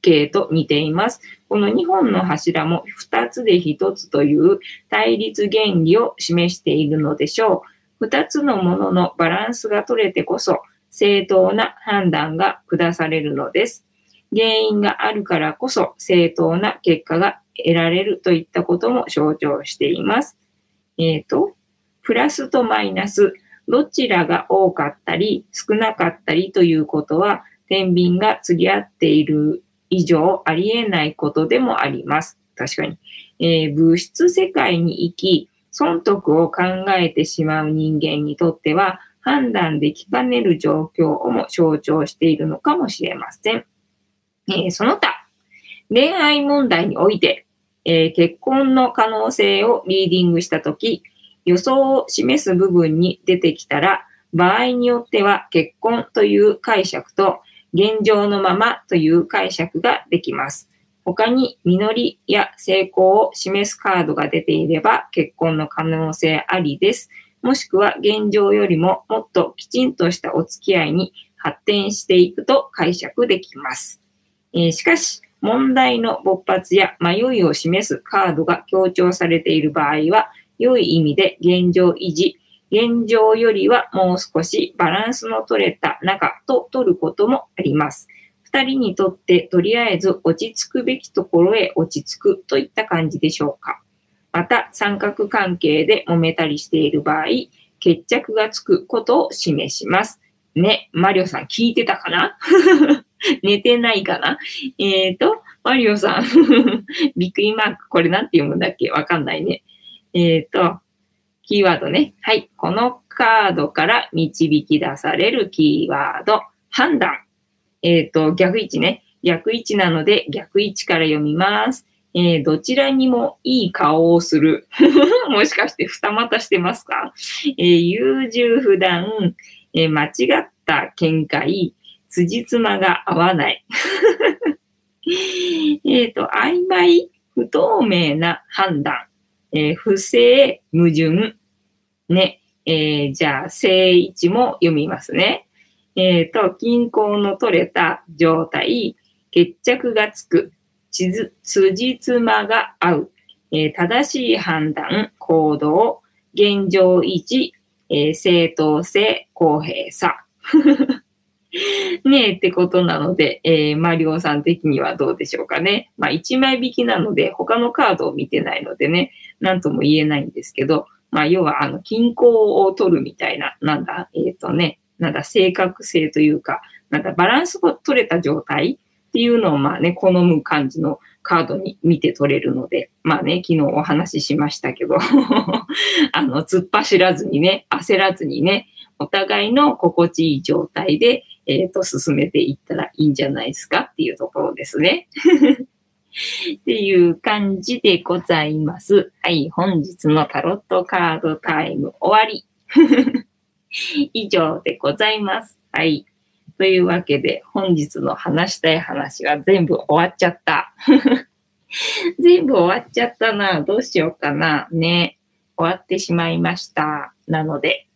S1: 景と似ています。この2本の柱も2つで1つという対立原理を示しているのでしょう。2つのもののバランスが取れてこそ正当な判断が下されるのです。原因があるからこそ正当な結果が得られるといったことも象徴しています。えっ、ー、と、プラスとマイナス、どちらが多かったり少なかったりということは、天秤が釣り合っている以上ありえないことでもあります。確かに。えー、物質世界に生き、損得を考えてしまう人間にとっては、判断できかねる状況をも象徴しているのかもしれません。えー、その他、恋愛問題において、えー、結婚の可能性をリーディングしたとき、予想を示す部分に出てきたら、場合によっては結婚という解釈と現状のままという解釈ができます。他に実りや成功を示すカードが出ていれば結婚の可能性ありです。もしくは現状よりももっときちんとしたお付き合いに発展していくと解釈できます。えー、しかし、問題の勃発や迷いを示すカードが強調されている場合は、良い意味で現状維持、現状よりはもう少しバランスの取れた中と取ることもあります。二人にとってとりあえず落ち着くべきところへ落ち着くといった感じでしょうか。また、三角関係で揉めたりしている場合、決着がつくことを示します。ね、マリオさん聞いてたかな？寝てないかな？えっ、ー、と、マリオさんびっくりマーク、これなんて読むんだっけ？わかんないね。えっ、ー、と、キーワードね。はい。このカードから導き出されるキーワード、判断。えっ、ー、と、逆位置ね。逆位置なので逆位置から読みます。えー、どちらにもいい顔をする。もしかして二股してますか、えー、優柔不断、えー、間違った見解、辻褄が合わない。えっと、曖昧、不透明な判断、えー、不正、矛盾。ね。えー、じゃあ、正位置も読みますね。えっ、ー、と、均衡の取れた状態、決着がつく、地図、辻褄が合う、えー、正しい判断、行動、現状維持、えー、正当性、公平さ。ねえってことなので、えー、マリオさん的にはどうでしょうかね。まあ、1枚引きなので、他のカードを見てないのでね、なんとも言えないんですけど、まあ、要は、あの、均衡を取るみたいな、なんだ、えっ、ー、とね、なんだ、正確性というか、なんだ、バランスが取れた状態っていうのを、まあね、好む感じのカードに見て取れるので、まあね、昨日お話ししましたけど あの、突っ走らずにね、焦らずにね、お互いの心地いい状態で、えっ、ー、と、進めていったらいいんじゃないですかっていうところですね。っていう感じでございます。はい、本日のタロットカードタイム終わり。以上でございます。はい。というわけで、本日の話したい話は全部終わっちゃった。全部終わっちゃったな。どうしようかな。ね。終わってしまいました。なので、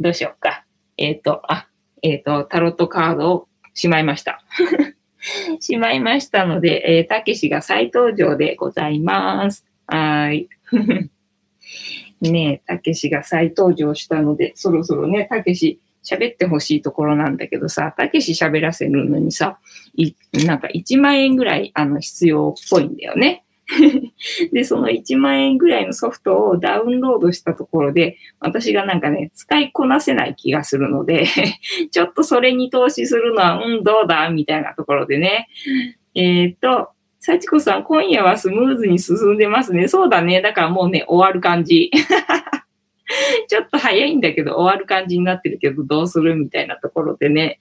S1: どうしようか。えっ、ー、と、あ、えっ、ー、と、タロットカードをしまいました。しまいましたので、え、たけしが再登場でございます。はい。ねえ、たけしが再登場したので、そろそろね、たけし喋ってほしいところなんだけどさ、たけし喋らせるのにさ、なんか1万円ぐらいあの必要っぽいんだよね。で、その1万円ぐらいのソフトをダウンロードしたところで、私がなんかね、使いこなせない気がするので ちょっとそれに投資するのは、うん、どうだ？みたいなところでね。えっ、と、幸子さん、今夜はスムーズに進んでますね。そうだね。だからもうね、終わる感じ。ちょっと早いんだけど、終わる感じになってるけど、どうするみたいなところでね。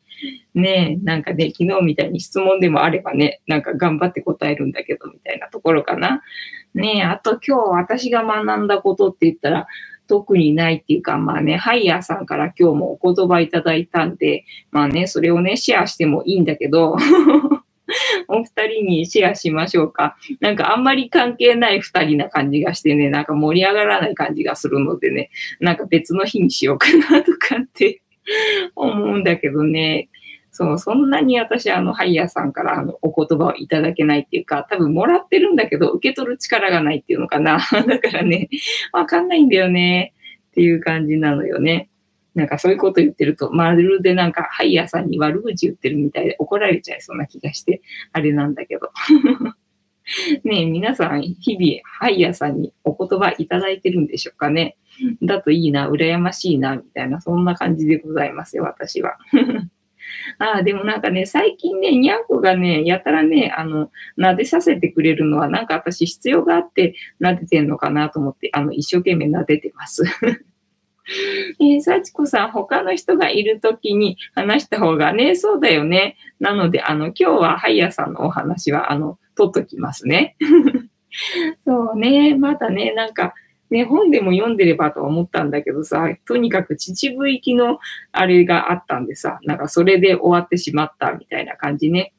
S1: ねえ、なんかね、昨日みたいに質問でもあればね、なんか頑張って答えるんだけど、みたいなところかな。ねえ、あと今日私が学んだことって言ったら、特にないっていうか、まあね、ハイヤーさんから今日もお言葉いただいたんで、まあね、それをね、シェアしてもいいんだけど、お二人にシェアしましょうか。なんかあんまり関係ない二人な感じがしてね、なんか盛り上がらない感じがするのでね、なんか別の日にしようかなとかって 思うんだけどね。そう、そんなに私、あの、ハイヤーさんからあのお言葉をいただけないっていうか、多分もらってるんだけど、受け取る力がないっていうのかな。だからね、わかんないんだよね。っていう感じなのよね。なんかそういうこと言ってると、まるでなんかハイヤーさんに悪口言ってるみたいで怒られちゃいそうな気がして、あれなんだけど。ねえ、皆さん、日々、ハイヤーさんにお言葉いただいてるんでしょうかね。だといいな、羨ましいな、みたいな、そんな感じでございますよ、私は。ああ、でもなんかね、最近ね、にゃんこがね、やたらね、あの、撫でさせてくれるのは、なんか私必要があって撫でてんのかなと思って、あの、一生懸命撫でてます。えー、幸子さん、他の人がいるときに話した方がね、そうだよね。なので、あの、今日はハイヤーさんのお話は、あの、取っときますね。そうね、まだね、なんか、ね、本でも読んでればと思ったんだけどさ、とにかく秩父行きのあれがあったんでさ、なんかそれで終わってしまったみたいな感じね。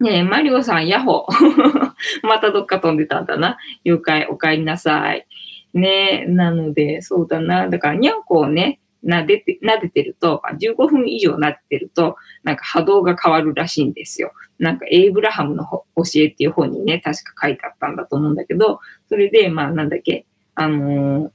S1: ねえ、マリオさん、ヤホー。またどっか飛んでたんだな。了解、お帰りなさい。ねなので、そうだな。だから、にゃんこをね、撫でて、撫でてると、15分以上撫でてると、なんか波動が変わるらしいんですよ。なんか、エイブラハムの教えっていう本にね、確か書いてあったんだと思うんだけど、それで、まあ、なんだっけ、あのー、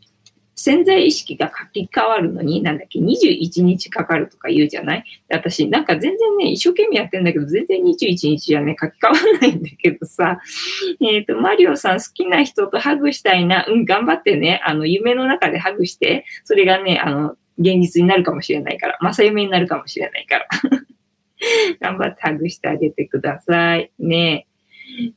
S1: 潜在意識が書き換わるのに、なんだっけ、21日かかるとか言うじゃない？私、なんか全然ね、一生懸命やってんだけど、全然21日じゃね、書き換わらないんだけどさ、えっ、ー、と、マリオさん好きな人とハグしたいな、うん、頑張ってね、あの、夢の中でハグして、それがね、あの、現実になるかもしれないから、正夢になるかもしれないから。頑張ってハグしてあげてください。ね。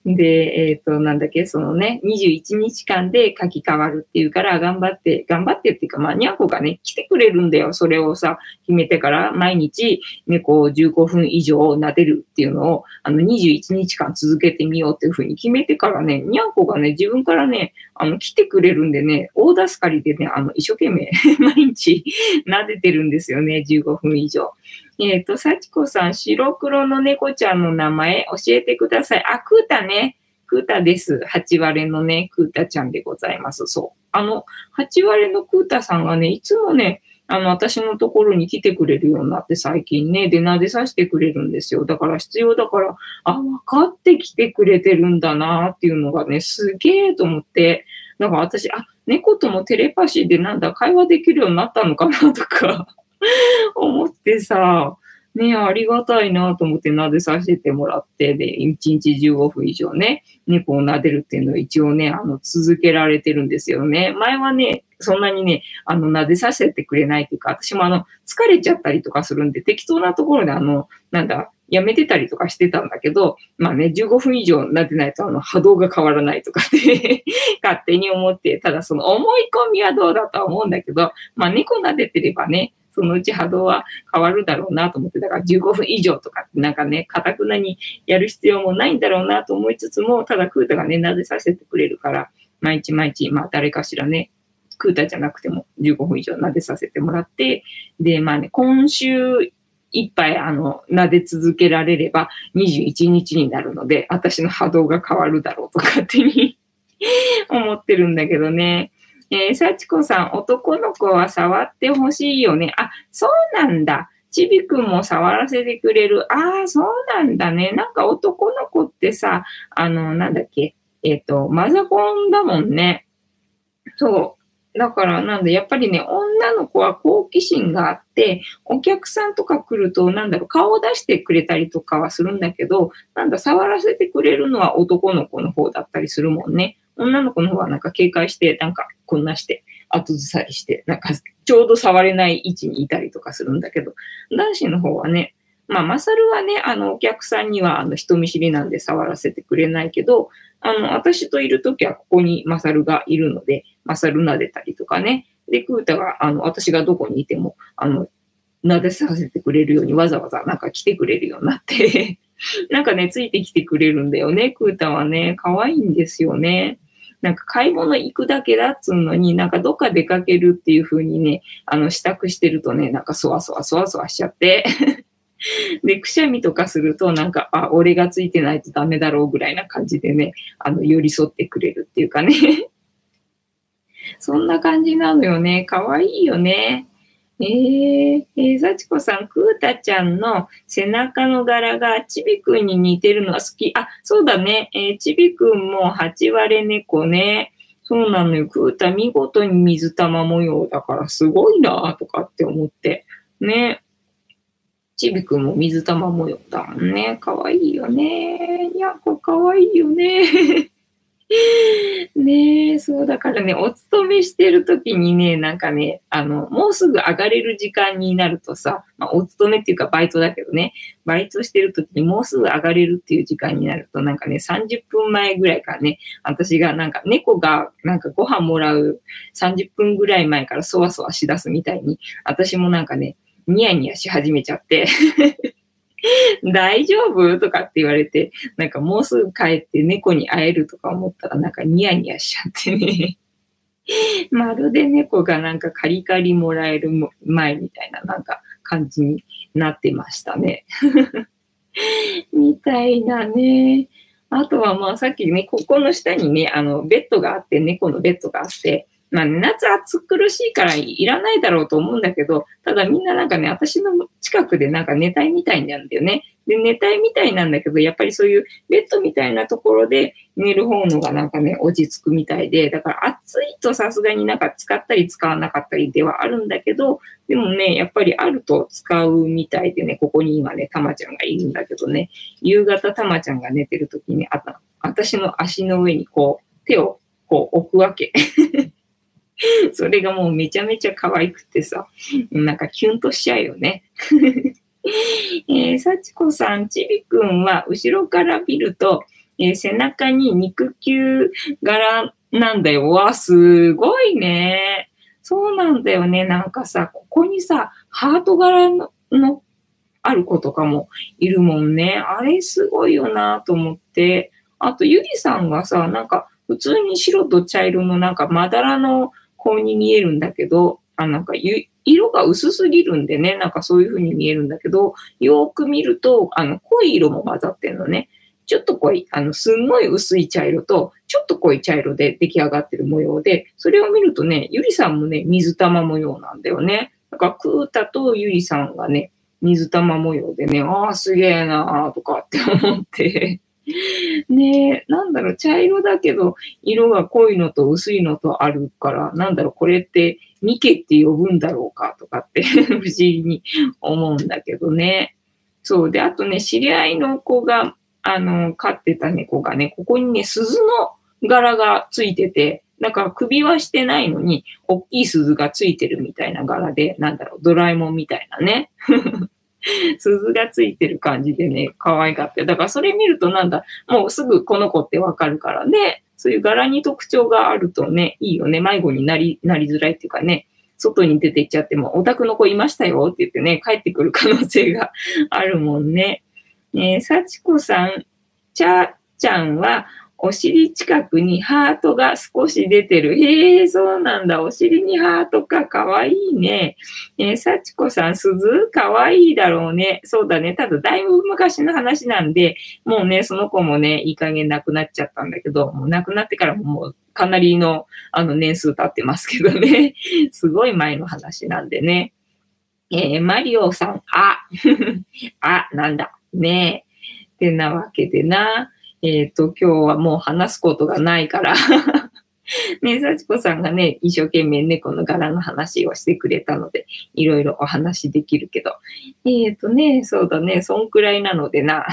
S1: で、えっ、ー、と、なんだっけ、そのね、21日間で書き換わるっていうから、頑張って、頑張ってっていうか、まあ、にゃんこがね、来てくれるんだよ。それをさ、決めてから、毎日、猫を15分以上撫でるっていうのを、あの、21日間続けてみようっていうふうに決めてからね、にゃんこがね、自分からね、あの、来てくれるんでね、大助かりでね、あの、一生懸命 毎日 撫でてるんですよね、15分以上。えっ、ー、と、幸子さん、白黒の猫ちゃんの名前教えてください。あ、クータね。クータです。8割のね、クータちゃんでございます。そう。あの、8割のクータさんがね、いつもね、あの、私のところに来てくれるようになって最近ね、で、撫でさせてくれるんですよ。だから必要だから、あ、分かってきてくれてるんだなっていうのがね、すげえと思って、なんか私、あ、猫ともテレパシーでなんだ、会話できるようになったのかなとか 思ってさ、ねありがたいなと思って撫でさせてもらって、で、1日15分以上ね、猫を撫でるっていうのを一応ね、あの、続けられてるんですよね。前はね、そんなにね、あの、撫でさせてくれないっていうか、私もあの、疲れちゃったりとかするんで、適当なところであの、なんだ、やめてたりとかしてたんだけど、まあね、15分以上撫でないとあの波動が変わらないとかって 勝手に思って、ただその思い込みはどうだとは思うんだけど、まあ猫撫でてればね、そのうち波動は変わるだろうなと思って、だから15分以上とかなんかね、かたくなにやる必要もないんだろうなと思いつつも、ただクータがね、撫でさせてくれるから、毎日毎日、まあ誰かしらね、クータじゃなくても15分以上撫でさせてもらって、で、まあね、今週いっぱい、あの、撫で続けられれば21日になるので、私の波動が変わるだろうと勝手に 思ってるんだけどね。えー、幸子さん、男の子は触ってほしいよね。あ、そうなんだ。ちびくんも触らせてくれる。ああ、そうなんだね。なんか男の子ってさ、あの、なんだっけ。えっ、ー、と、マザコンだもんね。そう。だから、なんだ、やっぱりね、女の子は好奇心があって、お客さんとか来ると、なんだろう、顔を出してくれたりとかはするんだけど、なんだ、触らせてくれるのは男の子の方だったりするもんね。女の子の方はなんか警戒して、なんかこんなして、後ずさりして、なんかちょうど触れない位置にいたりとかするんだけど、男子の方はね、まあ、マサルはね、あの、お客さんには、あの、人見知りなんで触らせてくれないけど、あの、私といるときはここにマサルがいるので、マサル撫でたりとかね。で、クータが、あの、私がどこにいても、あの、撫でさせてくれるようにわざわざなんか来てくれるようになって なんかね、ついてきてくれるんだよね、クータはね。可愛いんですよね。なんか買い物行くだけだっつうのに、なんかどっか出かけるっていう風にね、あの、支度してるとね、なんかそわそわそわそわしちゃって で、くしゃみとかすると、なんか、あ、俺がついてないとダメだろうぐらいな感じでね、あの、寄り添ってくれるっていうかね そんな感じなのよね。かわいいよね。えー、え、幸子さん、クータちゃんの背中の柄がちびくんに似てるのは好き。あ、そうだね。えー、ちびくんも八割猫ね。そうなのよ。クータ見事に水玉模様だからすごいなとかって思って。ね。ちびくんも水玉模様だもんね。かわいいよね。にゃんこかわいいよね。ねえ、そうだからね、お勤めしてる時にね、なんかね、あの、もうすぐ上がれる時間になるとさ、まあ、お勤めっていうかバイトだけどね、バイトしてる時にもうすぐ上がれるっていう時間になると、なんかね、30分前ぐらいからね、私がなんか猫がなんかご飯もらう30分ぐらい前からそわそわしだすみたいに、私もなんかね、ニヤニヤし始めちゃって。大丈夫？とかって言われて、なんかもうすぐ帰って猫に会えるとか思ったらなんかニヤニヤしちゃってね。まるで猫がなんかカリカリもらえる前みたいななんか感じになってましたね。みたいなね。あとはまあさっきね、ここの下にね、あのベッドがあって、猫のベッドがあって、まあ、夏暑苦しいからいらないだろうと思うんだけど、ただみんななんかね、私の近くでなんか寝たいみたいなんだよね。で、寝たいみたいなんだけど、やっぱりそういうベッドみたいなところで寝る方のがなんかね、落ち着くみたいで、だから暑いとさすがになんか使ったり使わなかったりではあるんだけど、でもね、やっぱりあると使うみたいでね、ここに今ね、たまちゃんがいるんだけどね、夕方たまちゃんが寝てる時に、あた私の足の上にこう、手をこう置くわけ。それがもうめちゃめちゃ可愛くてさ、なんかキュンとしちゃうよね。えー、幸子さん、ちびくんは後ろから見ると、えー、背中に肉球柄なんだよ。わ、すごいね。そうなんだよね。なんかさ、ここにさ、ハート柄ののある子とかもいるもんね。あれすごいよなと思って。あと、ゆりさんがさ、なんか普通に白と茶色のなんかまだらのこうに見えるんだけど、あなんか色が薄すぎるんでね、なんかそういう風に見えるんだけど、よーく見ると、あの、濃い色も混ざってるのね。ちょっと濃い、あの、すんごい薄い茶色と、ちょっと濃い茶色で出来上がってる模様で、それを見るとね、ゆりさんもね、水玉模様なんだよね。だから、クータとゆりさんがね、水玉模様でね、ああ、すげえなーとかって思ってねえ、なんだろう、茶色だけど、色が濃いのと薄いのとあるから、なんだろう、これってミケって呼ぶんだろうかとかって 不思議に思うんだけどね。そう。で、あとね、知り合いの子が、あの、飼ってた猫がね、ここにね、鈴の柄がついてて、だか首はしてないのに、大きい鈴がついてるみたいな柄で、なんだろう、ドラえもんみたいなね。鈴がついてる感じでね、可愛かった。だからそれ見るとなんだ、もうすぐこの子ってわかるからね、そういう柄に特徴があるとね、いいよね。迷子になり、なりづらいっていうかね、外に出て行っちゃっても、お宅の子いましたよって言ってね、帰ってくる可能性が あるもんね。ね幸子さん、ちゃちゃんはお尻近くにハートが少し出てる。へえ、そうなんだ。お尻にハートか。かわいいね。えー、幸子さん、鈴かわいいだろうね。そうだね。ただ、だいぶ昔の話なんで、もうね、その子もね、いい加減亡くなっちゃったんだけど、もう亡くなってからももうかなりのあの年数経ってますけどね。すごい前の話なんでね。えー、マリオさん、あ、あ、なんだ。ねえ。ってなわけでな。えっ、ー、と、今日はもう話すことがないから ね、幸子さんがね、一生懸命猫の柄の話をしてくれたので、いろいろお話できるけど。えっ、ー、とね、そうだね、そんくらいなのでな。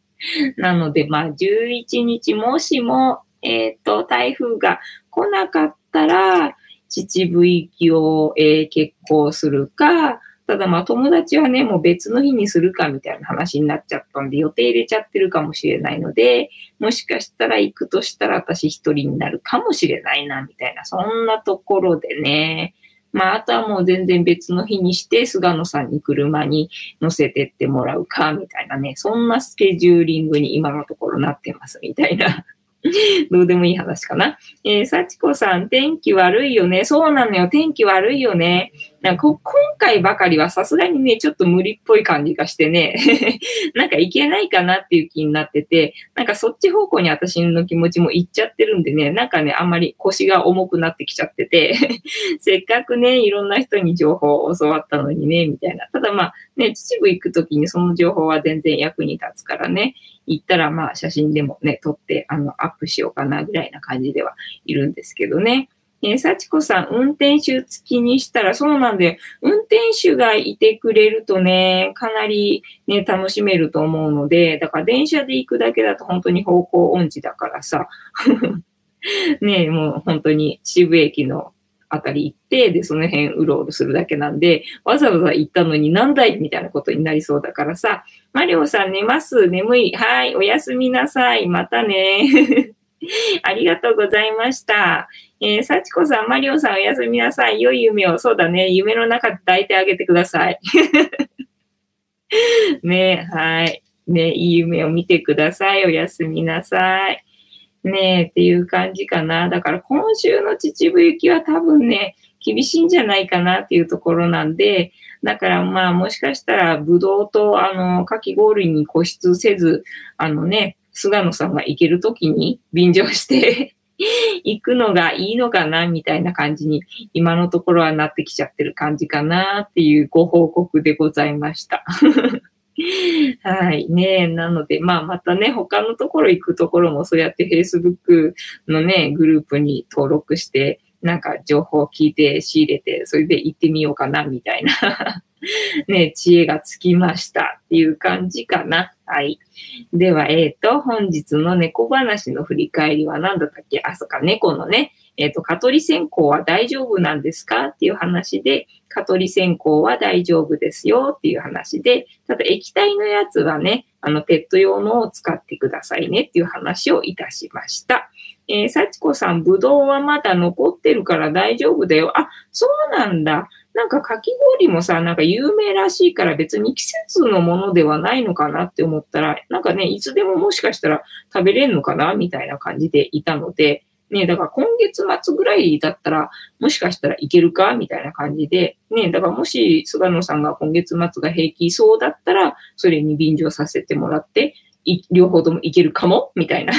S1: なので、まあ、11日、もしも、えっ、ー、と、台風が来なかったら、秩父行きを、えー、結構するか、ただまあ友達はね、もう別の日にするかみたいな話になっちゃったんで予定入れちゃってるかもしれないので、もしかしたら行くとしたら私一人になるかもしれないな、みたいな、そんなところでね。まあ、あとはもう全然別の日にして、菅野さんに車に乗せてってもらうか、みたいなね、そんなスケジューリングに今のところなってます、みたいな。どうでもいい話かな。えー、幸子さん、天気悪いよね。そうなのよ。天気悪いよね。なんか今回ばかりはさすがにね、ちょっと無理っぽい感じがしてね、なんかいけないかなっていう気になってて、なんかそっち方向に私の気持ちもいっちゃってるんでね、なんかね、あんまり腰が重くなってきちゃってて、せっかくね、いろんな人に情報を教わったのにね、みたいな。ただまあ、ね、秩父行くときにその情報は全然役に立つからね、行ったらまあ写真でもね、撮って、あの、アップしようかなぐらいな感じではいるんですけどね。えー、幸子さん、運転手付きにしたら、そうなんで、運転手がいてくれるとね、かなりね、楽しめると思うので、だから電車で行くだけだと本当に方向音痴だからさ、ね、もう本当に渋駅のあたり行って、で、その辺うろうろするだけなんで、わざわざ行ったのに何だいみたいなことになりそうだからさ、マリオさん寝ます眠いはい、おやすみなさい。またね。ありがとうございました。えー、幸子さん、マリオさんおやすみなさい。良い夢を。そうだね。夢の中で抱いてあげてください。ねはい。ねいい夢を見てください。おやすみなさい。ねっていう感じかな。だから今週の秩父行きは多分ね、厳しいんじゃないかなっていうところなんで、だからまあもしかしたらブドウとあの、かき氷に固執せず、あのね、菅野さんが行けるときに便乗して 行くのがいいのかなみたいな感じに今のところはなってきちゃってる感じかなっていうご報告でございました。はい。ねなので、まあ、またね、他のところ行くところもそうやって Facebook のね、グループに登録して、なんか情報を聞いて仕入れて、それで行ってみようかな、みたいな ね、知恵がつきましたっていう感じかな。はい。では、えっ、ー、と、本日の猫話の振り返りは何だったっけ？あ、そっか、猫のね、えっ、ー、と、蚊取り線香は大丈夫なんですか？っていう話で、蚊取り線香は大丈夫ですよっていう話で、ただ液体のやつはね、あの、ペット用のを使ってくださいねっていう話をいたしました。えー、幸子さん、ぶどうはまだ残ってるから大丈夫だよ。あ、そうなんだ。なんかかき氷もさ、なんか有名らしいから別に季節のものではないのかなって思ったら、なんかね、いつでももしかしたら食べれんのかなみたいな感じでいたので、ね、だから今月末ぐらいだったら、もしかしたらいけるかみたいな感じで、ね、だからもし菅野さんが今月末が平気そうだったら、それに便乗させてもらって、両方ともいけるかもみたいな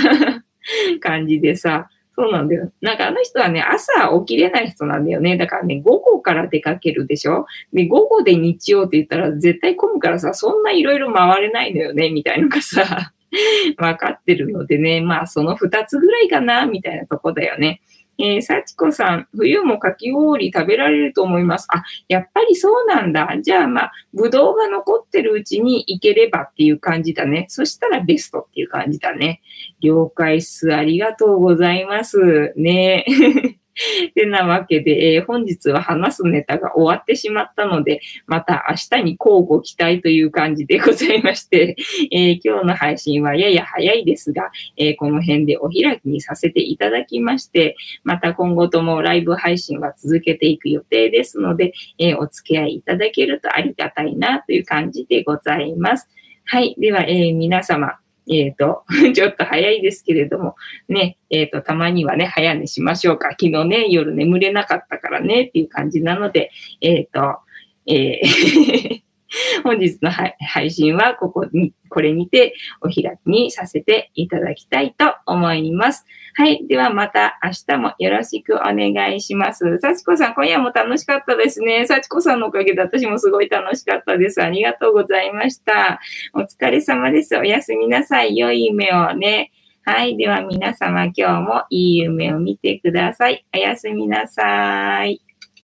S1: 感じでさ、そうなんだよ。なんかあの人はね、朝起きれない人なんだよね。だからね、午後から出かけるでしょ？で、午後で日曜って言ったら絶対混むからさ、そんないろいろ回れないのよね、みたいなのがさ、わかってるのでね、まあその二つぐらいかな、みたいなとこだよね。えー、幸子さん、冬もかき氷食べられると思います。あ、やっぱりそうなんだ。じゃあまあ、ぶどうが残ってるうちに行ければっていう感じだね。そしたらベストっていう感じだね。了解っす。ありがとうございます。ね てなわけで、えー、本日は話すネタが終わってしまったので、また明日に交互期待という感じでございまして、えー、今日の配信はやや早いですが、えー、この辺でお開きにさせていただきまして、また今後ともライブ配信は続けていく予定ですので、えお付き合いいただけるとありがたいなという感じでございます。はい。では、え皆様、えっ、ー、と、ちょっと早いですけれども、ね、えっ、ー、と、たまにはね、早寝しましょうか。昨日ね、夜眠れなかったからね、っていう感じなので、えっ、ー、と、えー 本日の配信はここに、これにてお開きにさせていただきたいと思います。はい。ではまた明日もよろしくお願いします。幸子さん、今夜も楽しかったですね。幸子さんのおかげで私もすごい楽しかったです。ありがとうございました。お疲れ様です。おやすみなさい。良い夢をね。はい。では皆様今日もいい夢を見てください。おやすみなさい。